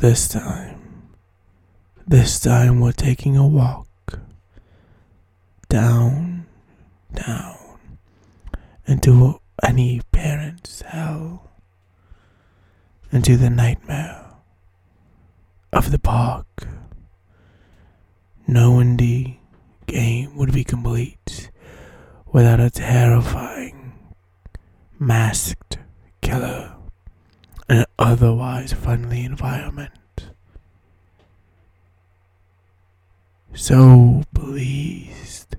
This time, this time we're taking a walk down, down into any parent's hell, into the nightmare of the park. No indie game would be complete without a terrifying, masked killer in an otherwise friendly environment. So pleased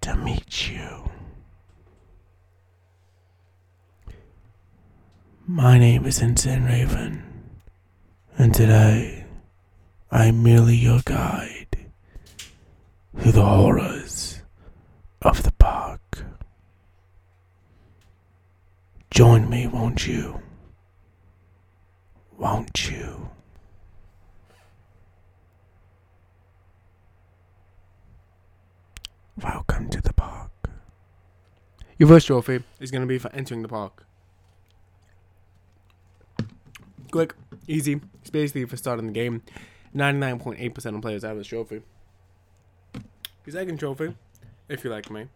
to meet you. My name is Insane Raven, and today I'm merely your guide through the horrors of the park. Join me, won't you? Won't you? Welcome to the park. Your first trophy is going to be for entering the park. Quick, easy. It's basically for starting the game. 99.8% of players have this trophy. Your second trophy, if you like me,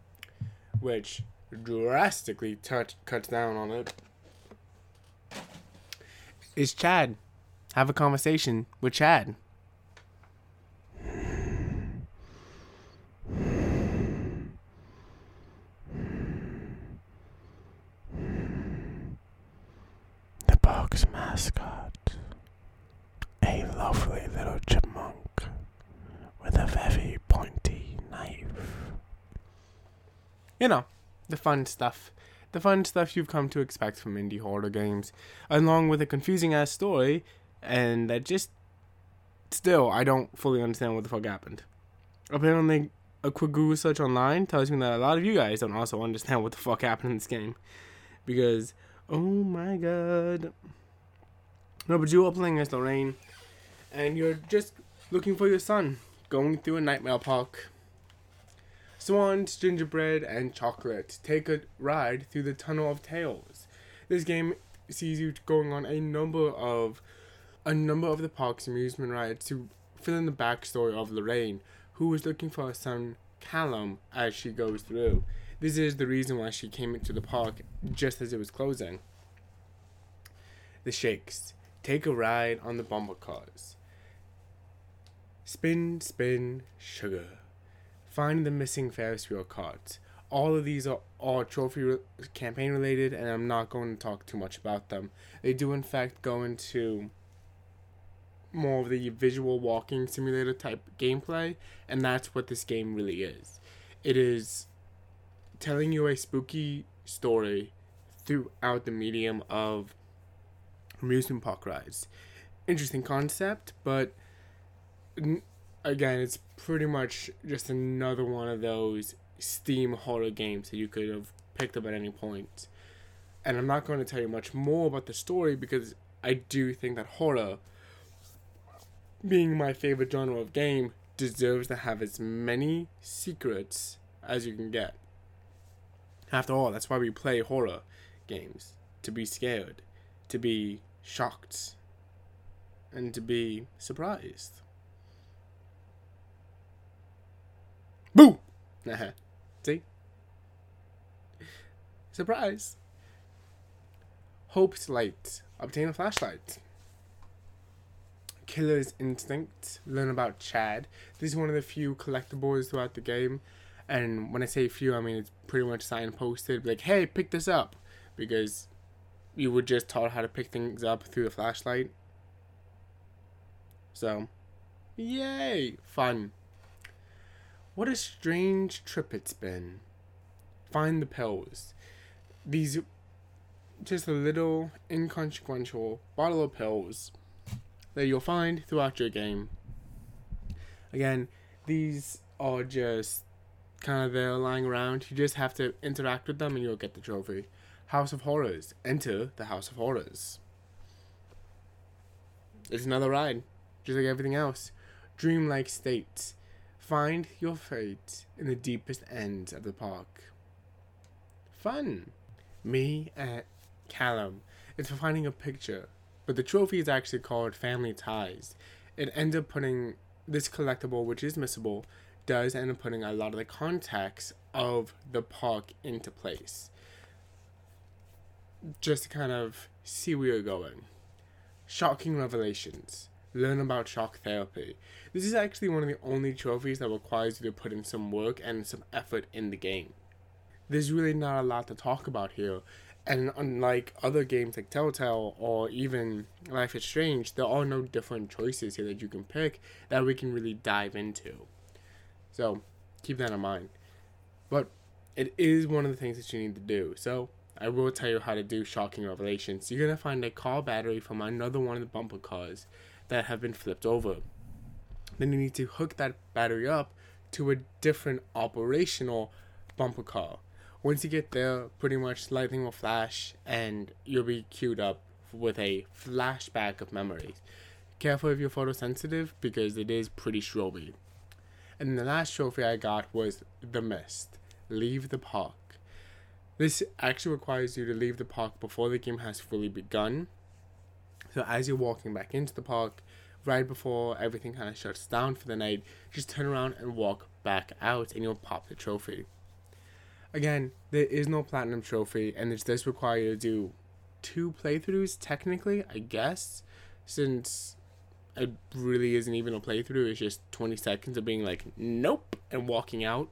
which drastically touch, cuts down on it, is Chad. Have a conversation with Chad. Mascot. A lovely little chipmunk with a very pointy knife. You know, the fun stuff. The fun stuff you've come to expect from indie horror games, along with a confusing ass story, and that just still I don't fully understand what the fuck happened. Apparently, a quick Google search online tells me that a lot of you guys don't also understand what the fuck happened in this game, because oh my god. No, but you are playing as Lorraine, and you're just looking for your son, going through a nightmare park. Swans, gingerbread, and chocolate take a ride through the Tunnel of Tales. This game sees you going on a number of a number of the park's amusement rides to fill in the backstory of Lorraine, who is looking for her son Callum as she goes through. This is the reason why she came into the park just as it was closing. The Shakes take a ride on the bumper cars. Spin, spin, sugar. Find the missing Ferris wheel cards. All of these are all trophy re- campaign related, and I'm not going to talk too much about them. They do, in fact, go into more of the visual walking simulator type gameplay, and that's what this game really is. It is telling you a spooky story throughout the medium of amusement park rides. Interesting concept, but n- again, it's pretty much just another one of those Steam horror games that you could have picked up at any point. And I'm not going to tell you much more about the story because I do think that horror, being my favorite genre of game, deserves to have as many secrets as you can get. After all, that's why we play horror games to be scared, to be shocked, and to be surprised. Boo! See? Surprise! Hoped Light. Obtain a flashlight. Killer's Instinct. Learn about Chad. This is one of the few collectibles throughout the game. And when I say few, I mean it's pretty much signposted. Like, hey, pick this up. Because you were just taught how to pick things up through the flashlight. So, yay! Fun. What a strange trip it's been. Find the pills. These just a little inconsequential bottle of pills that you'll find throughout your game. Again, these are just kind of there lying around. You just have to interact with them and you'll get the trophy. House of Horrors. Enter the House of Horrors. It's another ride, just like everything else. Dreamlike state. Find your fate in the deepest ends of the park. Fun. Me at Callum. It's for finding a picture but the trophy is actually called Family Ties. It ends up putting this collectible, which is missable, does end up putting a lot of the context of the park into place. Just to kind of see where you're going. Shocking revelations. Learn about shock therapy. This is actually one of the only trophies that requires you to put in some work and some effort in the game. There's really not a lot to talk about here, and unlike other games like Telltale or even Life is Strange, there are no different choices here that you can pick that we can really dive into. So keep that in mind. But it is one of the things that you need to do. So I will tell you how to do shocking revelations. You're gonna find a car battery from another one of the bumper cars that have been flipped over. Then you need to hook that battery up to a different operational bumper car. Once you get there, pretty much lightning will flash and you'll be queued up with a flashback of memories. Careful if you're photosensitive because it is pretty stroby. And the last trophy I got was The Mist. Leave the park. This actually requires you to leave the park before the game has fully begun. So as you're walking back into the park, right before everything kind of shuts down for the night, just turn around and walk back out and you'll pop the trophy. Again, there is no platinum trophy, and it does require you to do two playthroughs, technically, I guess, since it really isn't even a playthrough. It's just 20 seconds of being like, nope, and walking out.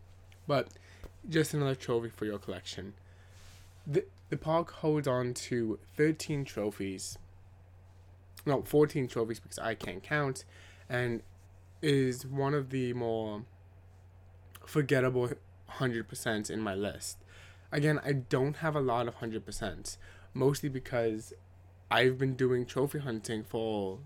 But just another trophy for your collection. The, the park holds on to 13 trophies. No, 14 trophies because I can't count. And is one of the more forgettable 100% in my list. Again, I don't have a lot of 100%, mostly because I've been doing trophy hunting for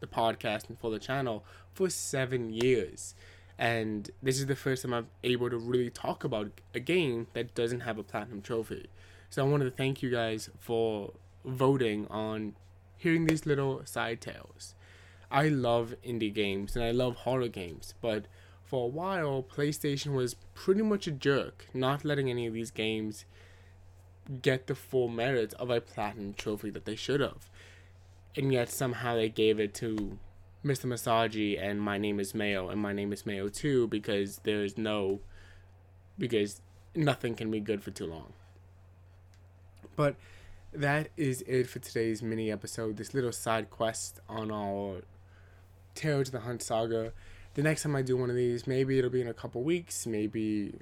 the podcast and for the channel for seven years. And this is the first time I'm able to really talk about a game that doesn't have a platinum trophy. So I wanted to thank you guys for voting on hearing these little side tales. I love indie games and I love horror games, but for a while, PlayStation was pretty much a jerk, not letting any of these games get the full merit of a platinum trophy that they should have. And yet somehow they gave it to Mr. Massagy and My Name is Mayo and My Name is Mayo too because there is no because nothing can be good for too long. But that is it for today's mini episode. This little side quest on our Tale to the Hunt saga the next time I do one of these, maybe it'll be in a couple weeks, maybe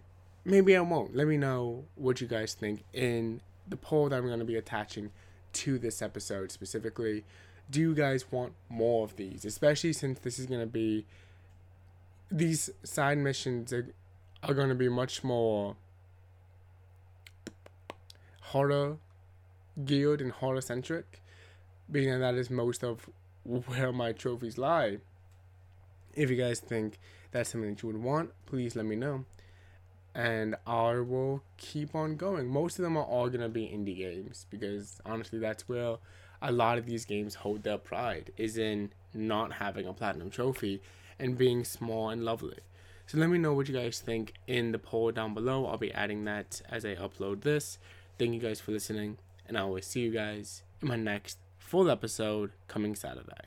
maybe I won't. Let me know what you guys think in the poll that I'm going to be attaching to this episode specifically. Do you guys want more of these? Especially since this is going to be these side missions are, are going to be much more horror geared and horror centric, being that is most of where my trophies lie. If you guys think that's something that you would want, please let me know. And I will keep on going. Most of them are all to be indie games because honestly, that's where a lot of these games hold their pride is in not having a platinum trophy and being small and lovely. So let me know what you guys think in the poll down below. I'll be adding that as I upload this. Thank you guys for listening, and I will see you guys in my next full episode coming Saturday.